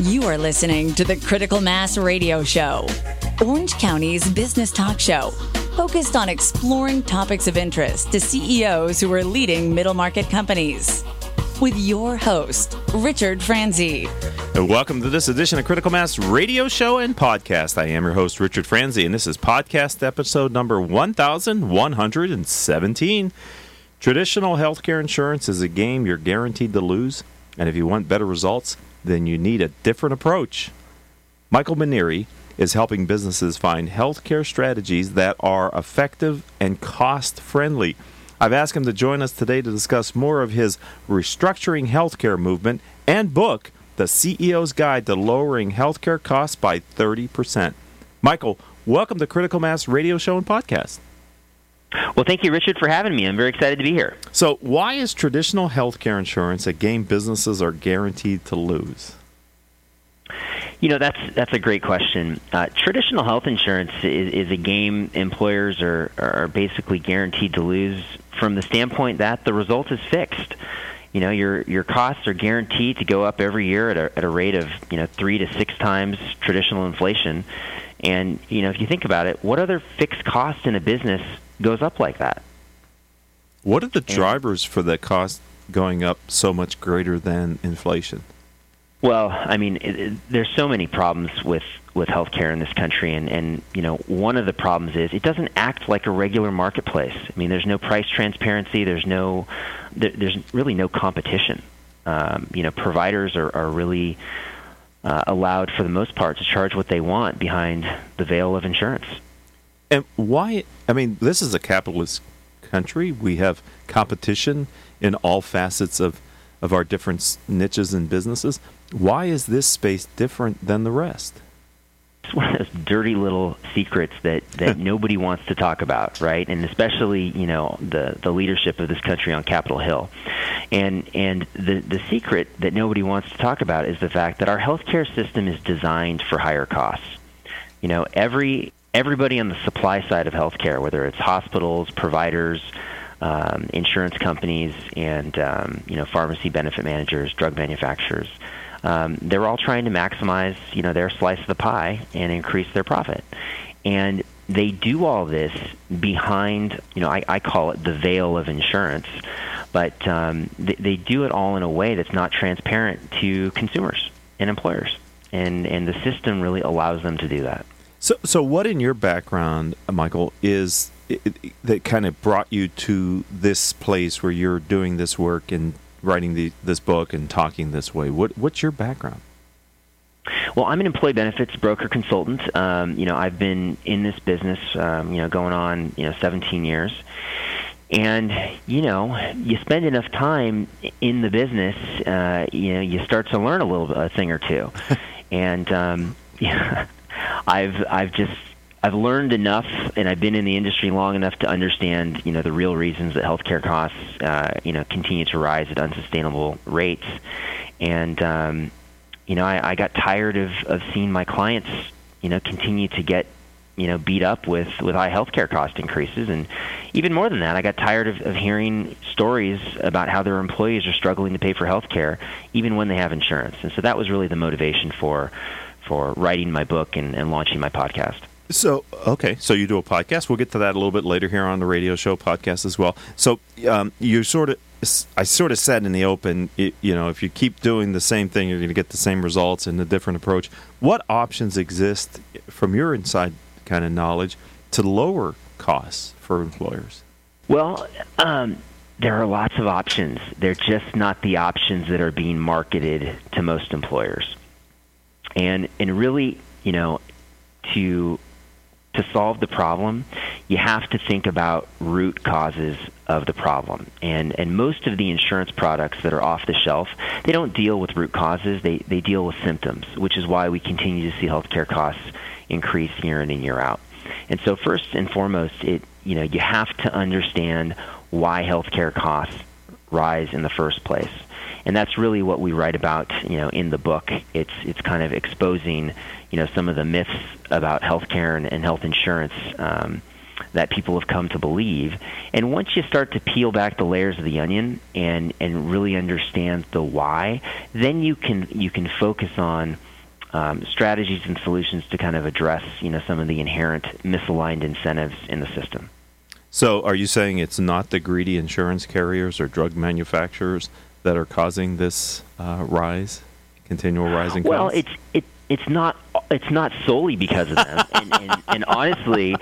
You are listening to the Critical Mass Radio Show, Orange County's business talk show, focused on exploring topics of interest to CEOs who are leading middle market companies. With your host, Richard Franzi. And welcome to this edition of Critical Mass Radio Show and Podcast. I am your host, Richard Franzi, and this is podcast episode number 1117. Traditional healthcare insurance is a game you're guaranteed to lose, and if you want better results, then you need a different approach. Michael Maneri is helping businesses find healthcare strategies that are effective and cost friendly. I've asked him to join us today to discuss more of his restructuring healthcare movement and book, The CEO's Guide to Lowering Healthcare Costs by 30%. Michael, welcome to Critical Mass Radio Show and Podcast. Well, thank you, Richard, for having me. I'm very excited to be here. So, why is traditional healthcare insurance a game businesses are guaranteed to lose? You know, that's that's a great question. Uh, traditional health insurance is, is a game employers are are basically guaranteed to lose from the standpoint that the result is fixed. You know, your your costs are guaranteed to go up every year at a at a rate of you know three to six times traditional inflation. And you know, if you think about it, what other fixed cost in a business goes up like that. What are the drivers for that cost going up so much greater than inflation? Well, I mean, it, it, there's so many problems with with healthcare in this country, and and you know, one of the problems is it doesn't act like a regular marketplace. I mean, there's no price transparency. There's no, there, there's really no competition. Um, you know, providers are are really uh, allowed, for the most part, to charge what they want behind the veil of insurance. And why? I mean, this is a capitalist country. We have competition in all facets of, of our different niches and businesses. Why is this space different than the rest? It's one of those dirty little secrets that, that nobody wants to talk about, right? And especially, you know, the, the leadership of this country on Capitol Hill. And and the the secret that nobody wants to talk about is the fact that our healthcare system is designed for higher costs. You know, every everybody on the supply side of healthcare, whether it's hospitals, providers, um, insurance companies, and um, you know pharmacy benefit managers, drug manufacturers, um, they're all trying to maximize you know their slice of the pie and increase their profit, and they do all this behind you know I, I call it the veil of insurance, but um, they, they do it all in a way that's not transparent to consumers and employers, and and the system really allows them to do that. So, so what in your background, Michael, is it, that kind of brought you to this place where you're doing this work and writing the, this book and talking this way? What, what's your background? Well, I'm an employee benefits broker consultant. Um, you know, I've been in this business, um, you know, going on, you know, 17 years. And you know, you spend enough time in the business, uh, you know, you start to learn a little a thing or two. and um, yeah, I've I've just I've learned enough, and I've been in the industry long enough to understand, you know, the real reasons that healthcare costs, uh, you know, continue to rise at unsustainable rates. And um, you know, I, I got tired of of seeing my clients, you know, continue to get, you know, beat up with with high healthcare cost increases, and even more than that, I got tired of, of hearing stories about how their employees are struggling to pay for healthcare, even when they have insurance. And so that was really the motivation for for writing my book and, and launching my podcast. So okay, so you do a podcast. We'll get to that a little bit later here on the radio show podcast as well. So um, you sort of, I sort of said in the open, you know, if you keep doing the same thing, you're going to get the same results and a different approach. What options exist from your inside kind of knowledge to lower costs for employers? Well, um, there are lots of options. They're just not the options that are being marketed to most employers and and really, you know, to to solve the problem, you have to think about root causes of the problem. And and most of the insurance products that are off the shelf, they don't deal with root causes. They they deal with symptoms, which is why we continue to see healthcare costs increase year in and year out. And so first and foremost, it you know, you have to understand why healthcare costs rise in the first place and that's really what we write about, you know, in the book. It's it's kind of exposing, you know, some of the myths about healthcare and, and health insurance um, that people have come to believe. And once you start to peel back the layers of the onion and and really understand the why, then you can you can focus on um, strategies and solutions to kind of address you know some of the inherent misaligned incentives in the system. So, are you saying it's not the greedy insurance carriers or drug manufacturers that are causing this uh, rise, continual rising well, costs? Well, it's it, it's not it's not solely because of them, and, and, and honestly,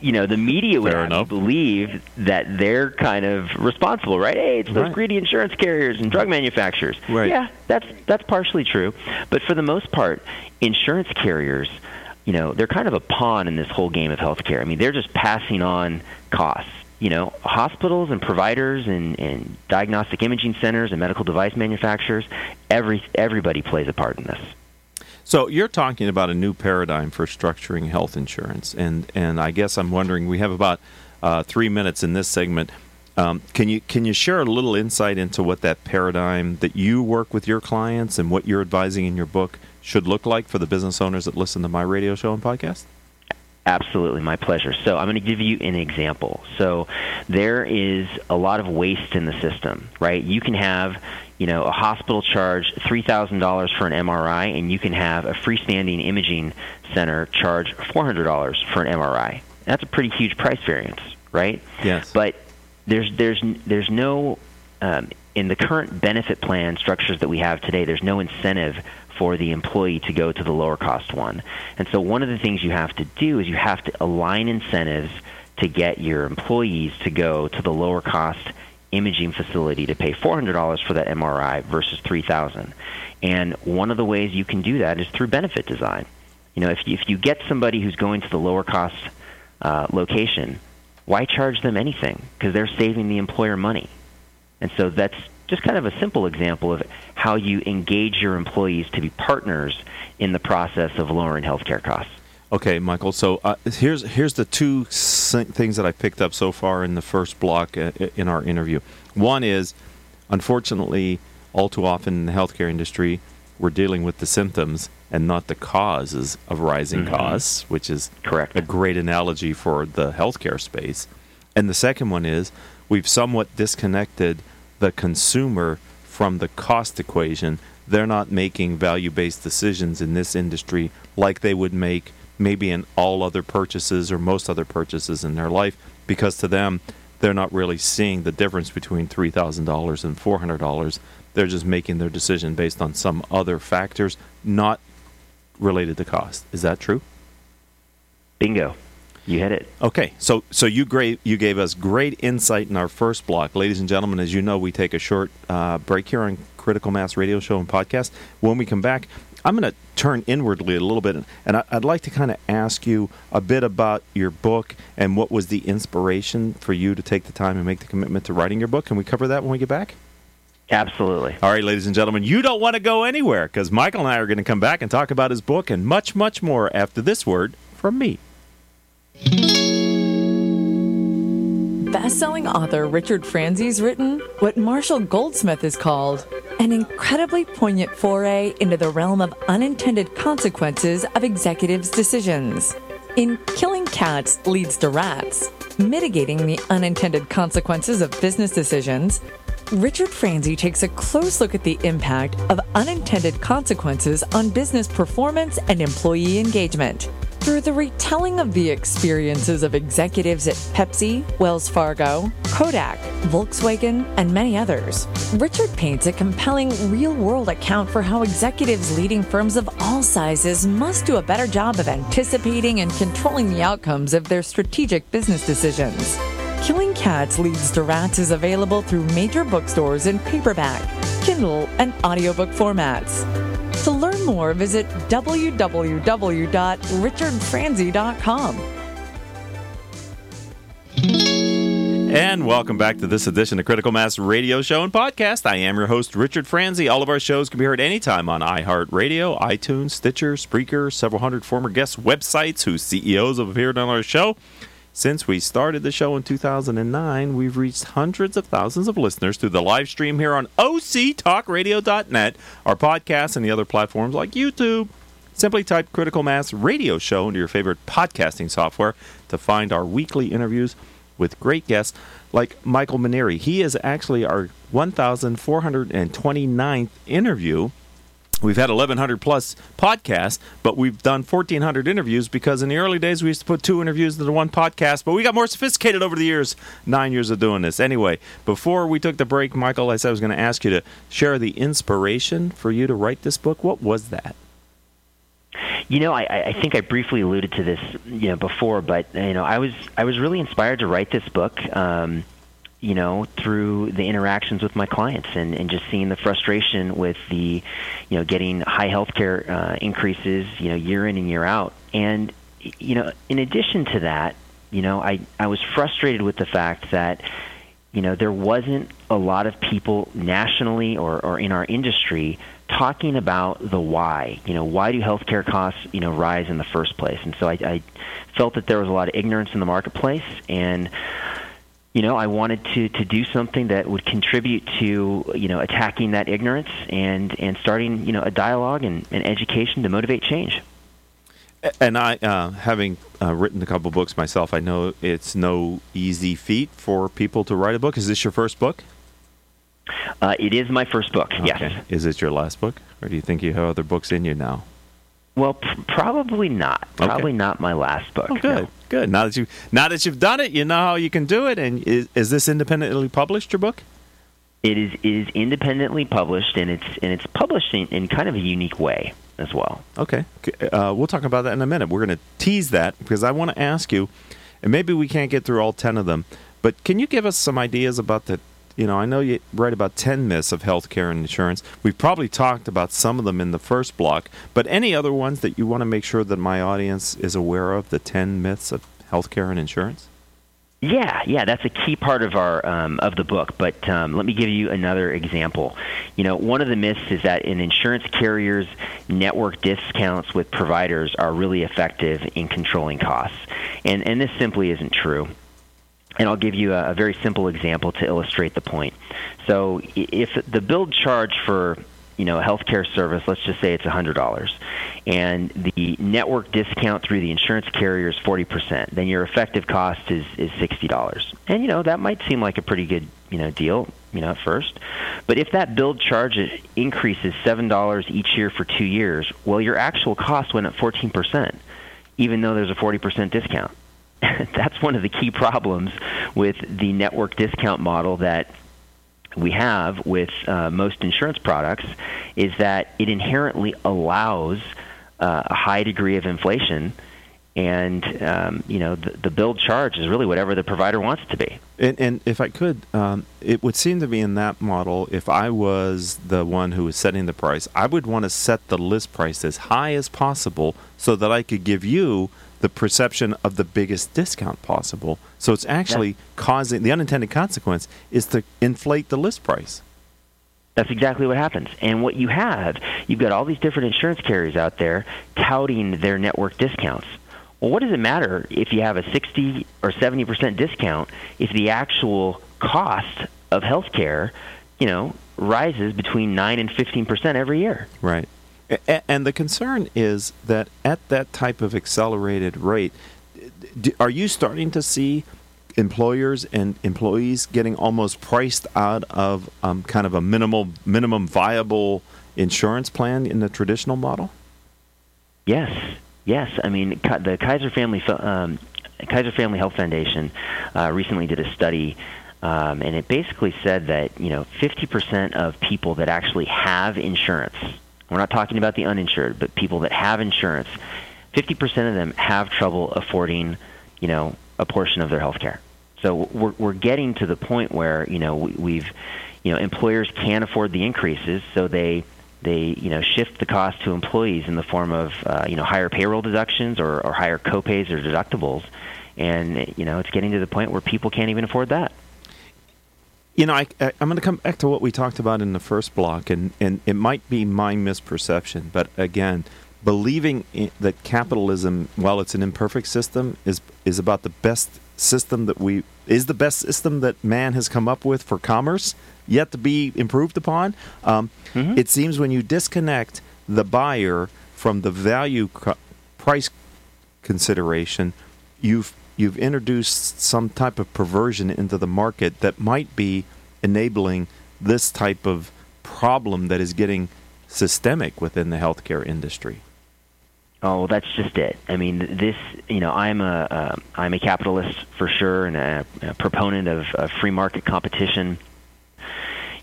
you know, the media would Fair have enough. believe that they're kind of responsible, right? Hey, it's those Right. greedy insurance carriers and drug manufacturers. Right. Yeah, that's that's partially true, but for the most part, insurance carriers, you know, they're kind of a pawn in this whole game of healthcare. I mean, they're just passing on costs. You know, hospitals and providers and, and diagnostic imaging centers and medical device manufacturers, every everybody plays a part in this. So you're talking about a new paradigm for structuring health insurance, and and I guess I'm wondering. We have about uh, three minutes in this segment. Um, can you can you share a little insight into what that paradigm that you work with your clients and what you're advising in your book should look like for the business owners that listen to my radio show and podcast? Absolutely, my pleasure. So I'm going to give you an example. So there is a lot of waste in the system, right? You can have, you know, a hospital charge $3,000 for an MRI, and you can have a freestanding imaging center charge $400 for an MRI. That's a pretty huge price variance, right? Yes. But there's there's there's no um, in the current benefit plan structures that we have today. There's no incentive for the employee to go to the lower cost one. And so one of the things you have to do is you have to align incentives to get your employees to go to the lower cost imaging facility to pay $400 for that MRI versus 3000 And one of the ways you can do that is through benefit design. You know, if you, if you get somebody who's going to the lower cost uh, location, why charge them anything? Because they're saving the employer money. And so that's just kind of a simple example of how you engage your employees to be partners in the process of lowering healthcare costs. Okay, Michael. So uh, here's here's the two things that I picked up so far in the first block uh, in our interview. One is, unfortunately, all too often in the healthcare industry, we're dealing with the symptoms and not the causes of rising Mhm. costs, which is Correct. a great analogy for the healthcare space. And the second one is we've somewhat disconnected the consumer from the cost equation. They're not making value based decisions in this industry like they would make maybe in all other purchases or most other purchases in their life because to them, they're not really seeing the difference between $3,000 and $400. They're just making their decision based on some other factors, not related to cost. Is that true? Bingo. You hit it. Okay, so so you great you gave us great insight in our first block, ladies and gentlemen. As you know, we take a short uh, break here on Critical Mass Radio Show and Podcast. When we come back, I'm going to turn inwardly a little bit, and I, I'd like to kind of ask you a bit about your book and what was the inspiration for you to take the time and make the commitment to writing your book. Can we cover that when we get back? Absolutely. All right, ladies and gentlemen, you don't want to go anywhere because Michael and I are going to come back and talk about his book and much, much more after this word from me. Best-selling author Richard Franzi's written what Marshall Goldsmith has called an incredibly poignant foray into the realm of unintended consequences of executives' decisions. In Killing Cats Leads to Rats, mitigating the unintended consequences of business decisions, Richard Franzi takes a close look at the impact of unintended consequences on business performance and employee engagement. Through the retelling of the experiences of executives at Pepsi, Wells Fargo, Kodak, Volkswagen, and many others, Richard paints a compelling real world account for how executives leading firms of all sizes must do a better job of anticipating and controlling the outcomes of their strategic business decisions. Killing Cats Leads to Rats is available through major bookstores in paperback, Kindle, and audiobook formats. To learn more, visit www.richardfranzi.com. And welcome back to this edition of Critical Mass Radio Show and Podcast. I am your host, Richard Franzi. All of our shows can be heard anytime on iHeartRadio, iTunes, Stitcher, Spreaker, several hundred former guest websites whose CEOs have appeared on our show. Since we started the show in 2009, we've reached hundreds of thousands of listeners through the live stream here on OCTalkRadio.net, our podcast, and the other platforms like YouTube. Simply type Critical Mass Radio Show into your favorite podcasting software to find our weekly interviews with great guests like Michael Maneri. He is actually our 1,429th interview We've had 1,100 plus podcasts, but we've done 1,400 interviews because in the early days we used to put two interviews into one podcast, but we got more sophisticated over the years, nine years of doing this. Anyway, before we took the break, Michael, I said I was going to ask you to share the inspiration for you to write this book. What was that? You know, I, I think I briefly alluded to this, you know, before, but you know, I was I was really inspired to write this book. Um, you know, through the interactions with my clients and, and just seeing the frustration with the, you know, getting high healthcare uh, increases, you know, year in and year out. And, you know, in addition to that, you know, I, I was frustrated with the fact that, you know, there wasn't a lot of people nationally or, or in our industry talking about the why. You know, why do healthcare costs, you know, rise in the first place? And so I, I felt that there was a lot of ignorance in the marketplace and you know, I wanted to, to do something that would contribute to, you know, attacking that ignorance and, and starting, you know, a dialogue and, and education to motivate change. And I, uh, having uh, written a couple books myself, I know it's no easy feat for people to write a book. Is this your first book? Uh, it is my first book, okay. yes. Is it your last book? Or do you think you have other books in you now? Well, pr- probably not. Probably not my last book. Oh, good, no. good. Now that you now that you've done it, you know how you can do it. And is, is this independently published? Your book? It is. It is independently published, and it's and it's published in, in kind of a unique way as well. Okay, uh, we'll talk about that in a minute. We're going to tease that because I want to ask you, and maybe we can't get through all ten of them, but can you give us some ideas about the you know, I know you write about 10 myths of healthcare and insurance. We've probably talked about some of them in the first block, but any other ones that you want to make sure that my audience is aware of, the 10 myths of healthcare and insurance? Yeah, yeah, that's a key part of our um, of the book. But um, let me give you another example. You know, one of the myths is that an insurance carrier's network discounts with providers are really effective in controlling costs, and and this simply isn't true. And I'll give you a, a very simple example to illustrate the point. So if the billed charge for you know a healthcare service, let's just say it's $100, and the network discount through the insurance carrier is 40%, then your effective cost is is $60. And you know that might seem like a pretty good you know deal you know at first, but if that billed charge increases $7 each year for two years, well your actual cost went up 14%, even though there's a 40% discount. that's one of the key problems with the network discount model that we have with uh, most insurance products is that it inherently allows uh, a high degree of inflation and um, you know the, the billed charge is really whatever the provider wants it to be. And, and if I could, um, it would seem to me in that model, if I was the one who was setting the price, I would want to set the list price as high as possible so that I could give you the perception of the biggest discount possible. So it's actually yeah. causing the unintended consequence is to inflate the list price. That's exactly what happens. And what you have, you've got all these different insurance carriers out there touting their network discounts. Well, what does it matter if you have a 60 or 70% discount if the actual cost of healthcare, you know, rises between 9 and 15% every year? Right. And the concern is that at that type of accelerated rate, are you starting to see employers and employees getting almost priced out of um, kind of a minimal minimum viable insurance plan in the traditional model? Yes, yes. I mean, the Kaiser Family um, Kaiser Family Health Foundation uh, recently did a study. Um, and it basically said that you know 50% of people that actually have insurance we're not talking about the uninsured, but people that have insurance. 50% of them have trouble affording, you know, a portion of their health care. So we're we're getting to the point where, you know, we've you know, employers can afford the increases, so they they you know shift the cost to employees in the form of uh, you know higher payroll deductions or, or higher copays or deductibles, and you know it's getting to the point where people can't even afford that. You know, I, I, am going to come back to what we talked about in the first block, and, and it might be my misperception, but again, believing that capitalism, while it's an imperfect system, is is about the best system that we is the best system that man has come up with for commerce, yet to be improved upon. Um, mm-hmm. It seems when you disconnect the buyer from the value co- price consideration, you've you've introduced some type of perversion into the market that might be enabling this type of problem that is getting systemic within the healthcare industry. Oh, that's just it. I mean, this. You know, I'm a am uh, a capitalist for sure, and a, a proponent of, of free market competition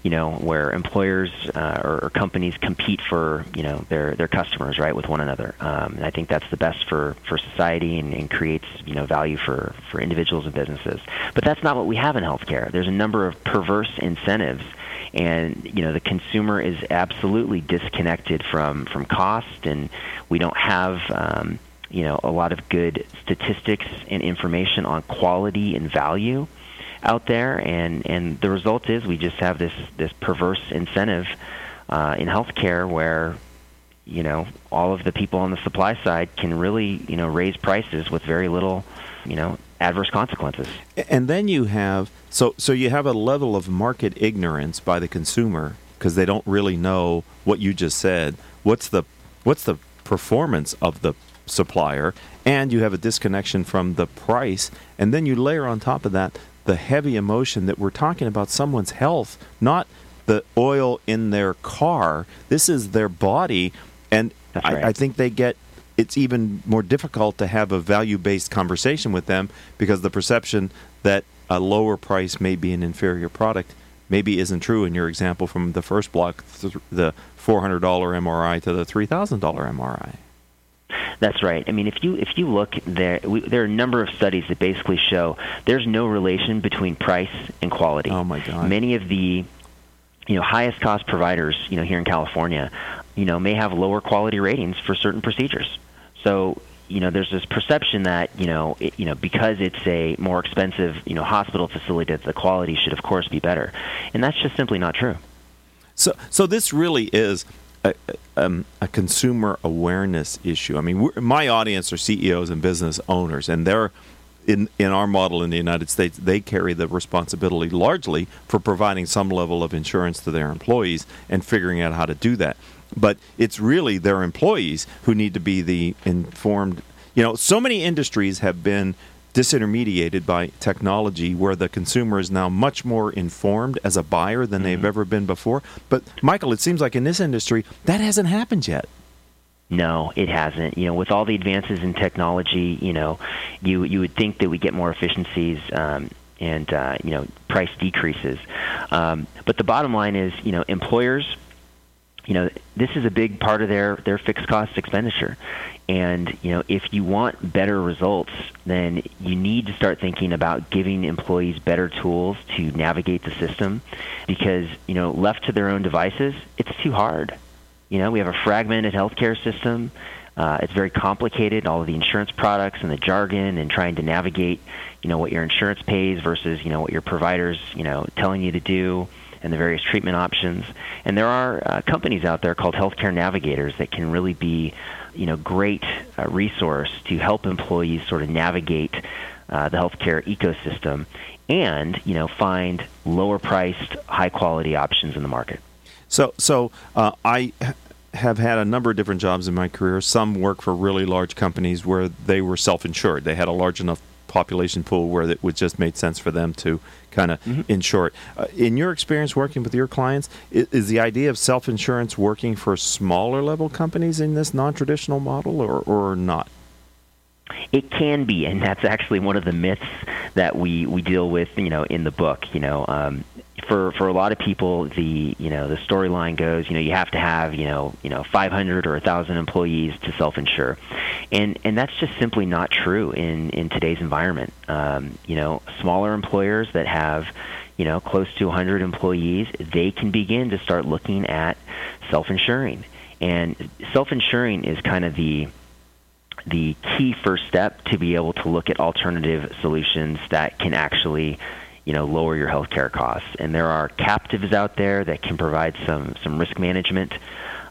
you know, where employers uh, or, or, companies compete for, you know, their their customers, right, with one another. Um, and I think that's the best for, for society and, and creates, you know, value for, for individuals and businesses. But that's not what we have in healthcare. There's a number of perverse incentives and you know the consumer is absolutely disconnected from from cost and we don't have um, you know a lot of good statistics and information on quality and value out there, and and the result is we just have this this perverse incentive uh, in healthcare where you know all of the people on the supply side can really you know raise prices with very little you know adverse consequences. And then you have so so you have a level of market ignorance by the consumer because they don't really know what you just said. What's the what's the performance of the supplier and you have a disconnection from the price and then you layer on top of that the heavy emotion that we're talking about someone's health, not the oil in their car. This is their body, and right. I, I think they get it's even more difficult to have a value based conversation with them because the perception that a lower price may be an inferior product maybe isn't true in your example from the first block, the $400 MRI to the $3,000 MRI. That's right. I mean, if you if you look there, we, there are a number of studies that basically show there's no relation between price and quality. Oh my God! Many of the you know highest cost providers, you know, here in California, you know, may have lower quality ratings for certain procedures. So you know, there's this perception that you know, it, you know, because it's a more expensive, you know, hospital facility, that the quality should, of course, be better, and that's just simply not true. So, so this really is a, um, a, consumer awareness issue. I mean, my audience are CEOs and business owners, and they're in in our model in the United States. They carry the responsibility largely for providing some level of insurance to their employees and figuring out how to do that. But it's really their employees who need to be the informed. You know, so many industries have been disintermediated by technology where the consumer is now much more informed as a buyer than mm-hmm. they've ever been before. But Michael, it seems like in this industry that hasn't happened yet. No, it hasn't. You know, with all the advances in technology, you know, you you would think that we get more efficiencies um, and uh, you know price decreases. Um, but the bottom line is, you know, employers you know this is a big part of their their fixed cost expenditure. And you know if you want better results then you need to start thinking about giving employees better tools to navigate the system because you know left to their own devices it's too hard. You know we have a fragmented healthcare system. Uh, it's very complicated all of the insurance products and the jargon and trying to navigate you know what your insurance pays versus you know what your providers you know telling you to do and the various treatment options. And there are uh, companies out there called healthcare navigators that can really be, you know, great uh, resource to help employees sort of navigate uh, the healthcare ecosystem and you know find lower priced, high quality options in the market. So, so uh, I have had a number of different jobs in my career. Some work for really large companies where they were self-insured. They had a large enough population pool where it would just made sense for them to kind of mm-hmm. insure Uh, in your experience working with your clients, is, is the idea of self insurance working for smaller level companies in this non traditional model or, or not? It can be, and that's actually one of the myths that we, we deal with, you know, in the book. You know, um, for for a lot of people, the you know the storyline goes, you know, you have to have you know you know 500 or 1,000 employees to self-insure, and and that's just simply not true in in today's environment. Um, you know, smaller employers that have you know close to 100 employees, they can begin to start looking at self-insuring, and self-insuring is kind of the the key first step to be able to look at alternative solutions that can actually you know lower your healthcare costs. And there are captives out there that can provide some some risk management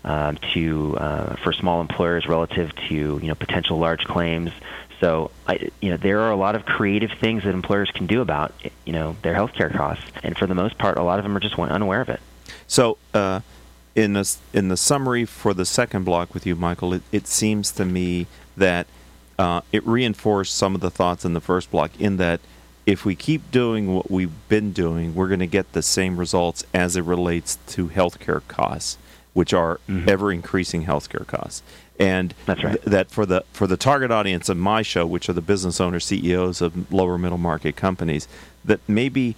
um, to uh, for small employers relative to you know potential large claims. So I, you know there are a lot of creative things that employers can do about you know their healthcare costs, and for the most part, a lot of them are just unaware of it. So. Uh, in the, in the summary for the second block with you, Michael, it, it seems to me that uh, it reinforced some of the thoughts in the first block in that if we keep doing what we've been doing, we're going to get the same results as it relates to healthcare costs. which are mm-hmm. ever increasing healthcare costs. And That's right. th- that for the for the target audience of my show, which are the business owners, CEOs of lower middle market companies, that maybe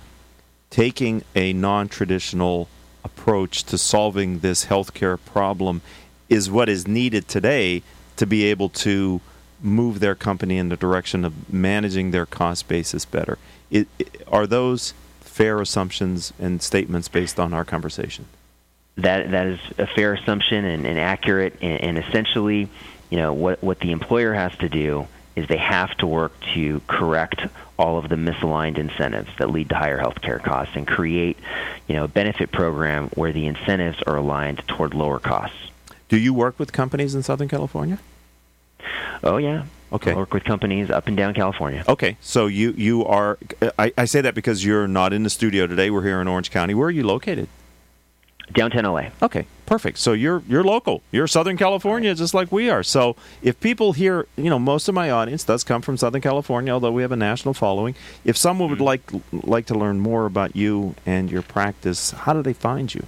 taking a non-traditional approach to solving this healthcare problem is what is needed today to be able to move their company in the direction of managing their cost basis better. It, it, are those fair assumptions and statements based on our conversation? That that is a fair assumption and, and accurate, and, and essentially, you know, what what the employer has to do is they have to work to correct all of the misaligned incentives that lead to higher health care costs and create, you know, a benefit program where the incentives are aligned toward lower costs. Do you work with companies in Southern California? Oh yeah. Okay. I work with companies up and down California. Okay, so you you are. I, I say that because you're not in the studio today. We're here in Orange County. Where are you located? Downtown LA. Okay, perfect. So you're you're local. You're Southern California, just like we are. So if people here, you know, most of my audience does come from Southern California, although we have a national following. If someone would mm-hmm. like like to learn more about you and your practice, how do they find you?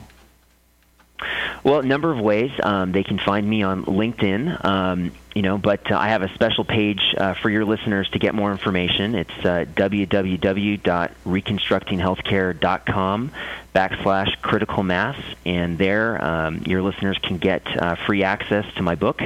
Well, a number of ways. Um, they can find me on LinkedIn, um, you know, but uh, I have a special page uh, for your listeners to get more information. It's uh, www.reconstructinghealthcare.com backslash critical mass, and there um, your listeners can get uh, free access to my book,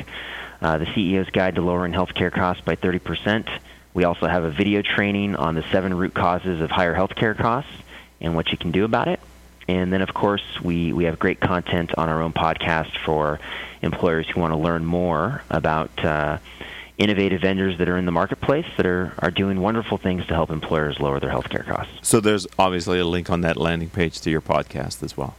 uh, The CEO's Guide to Lowering Healthcare Costs by 30%. We also have a video training on the seven root causes of higher healthcare costs and what you can do about it. And then, of course, we, we have great content on our own podcast for employers who want to learn more about uh, innovative vendors that are in the marketplace that are, are doing wonderful things to help employers lower their healthcare costs. So there's obviously a link on that landing page to your podcast as well.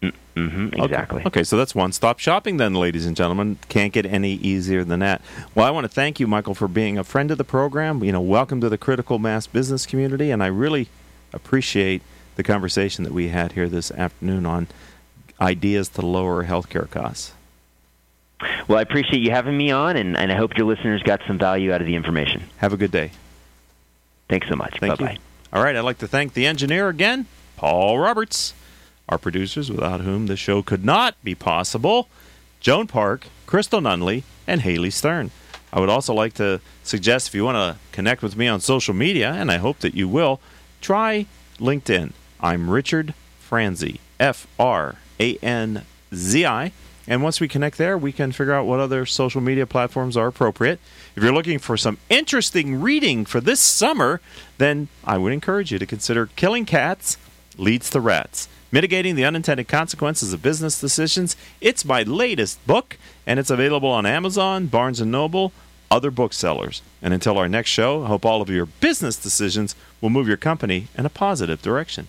Mm, mm-hmm, exactly. Okay. okay, so that's one stop shopping, then, ladies and gentlemen. Can't get any easier than that. Well, I want to thank you, Michael, for being a friend of the program. You know, welcome to the critical mass business community, and I really appreciate the conversation that we had here this afternoon on ideas to lower healthcare costs. Well, I appreciate you having me on, and, and I hope your listeners got some value out of the information. Have a good day. Thanks so much. Thank Bye-bye. You. All right, I'd like to thank the engineer again, Paul Roberts, our producers without whom the show could not be possible, Joan Park, Crystal Nunley, and Haley Stern. I would also like to suggest if you want to connect with me on social media, and I hope that you will, try LinkedIn. I'm Richard Franzi, F R A N Z I. And once we connect there, we can figure out what other social media platforms are appropriate. If you're looking for some interesting reading for this summer, then I would encourage you to consider Killing Cats Leads to Rats Mitigating the Unintended Consequences of Business Decisions. It's my latest book, and it's available on Amazon, Barnes & Noble, other booksellers. And until our next show, I hope all of your business decisions will move your company in a positive direction.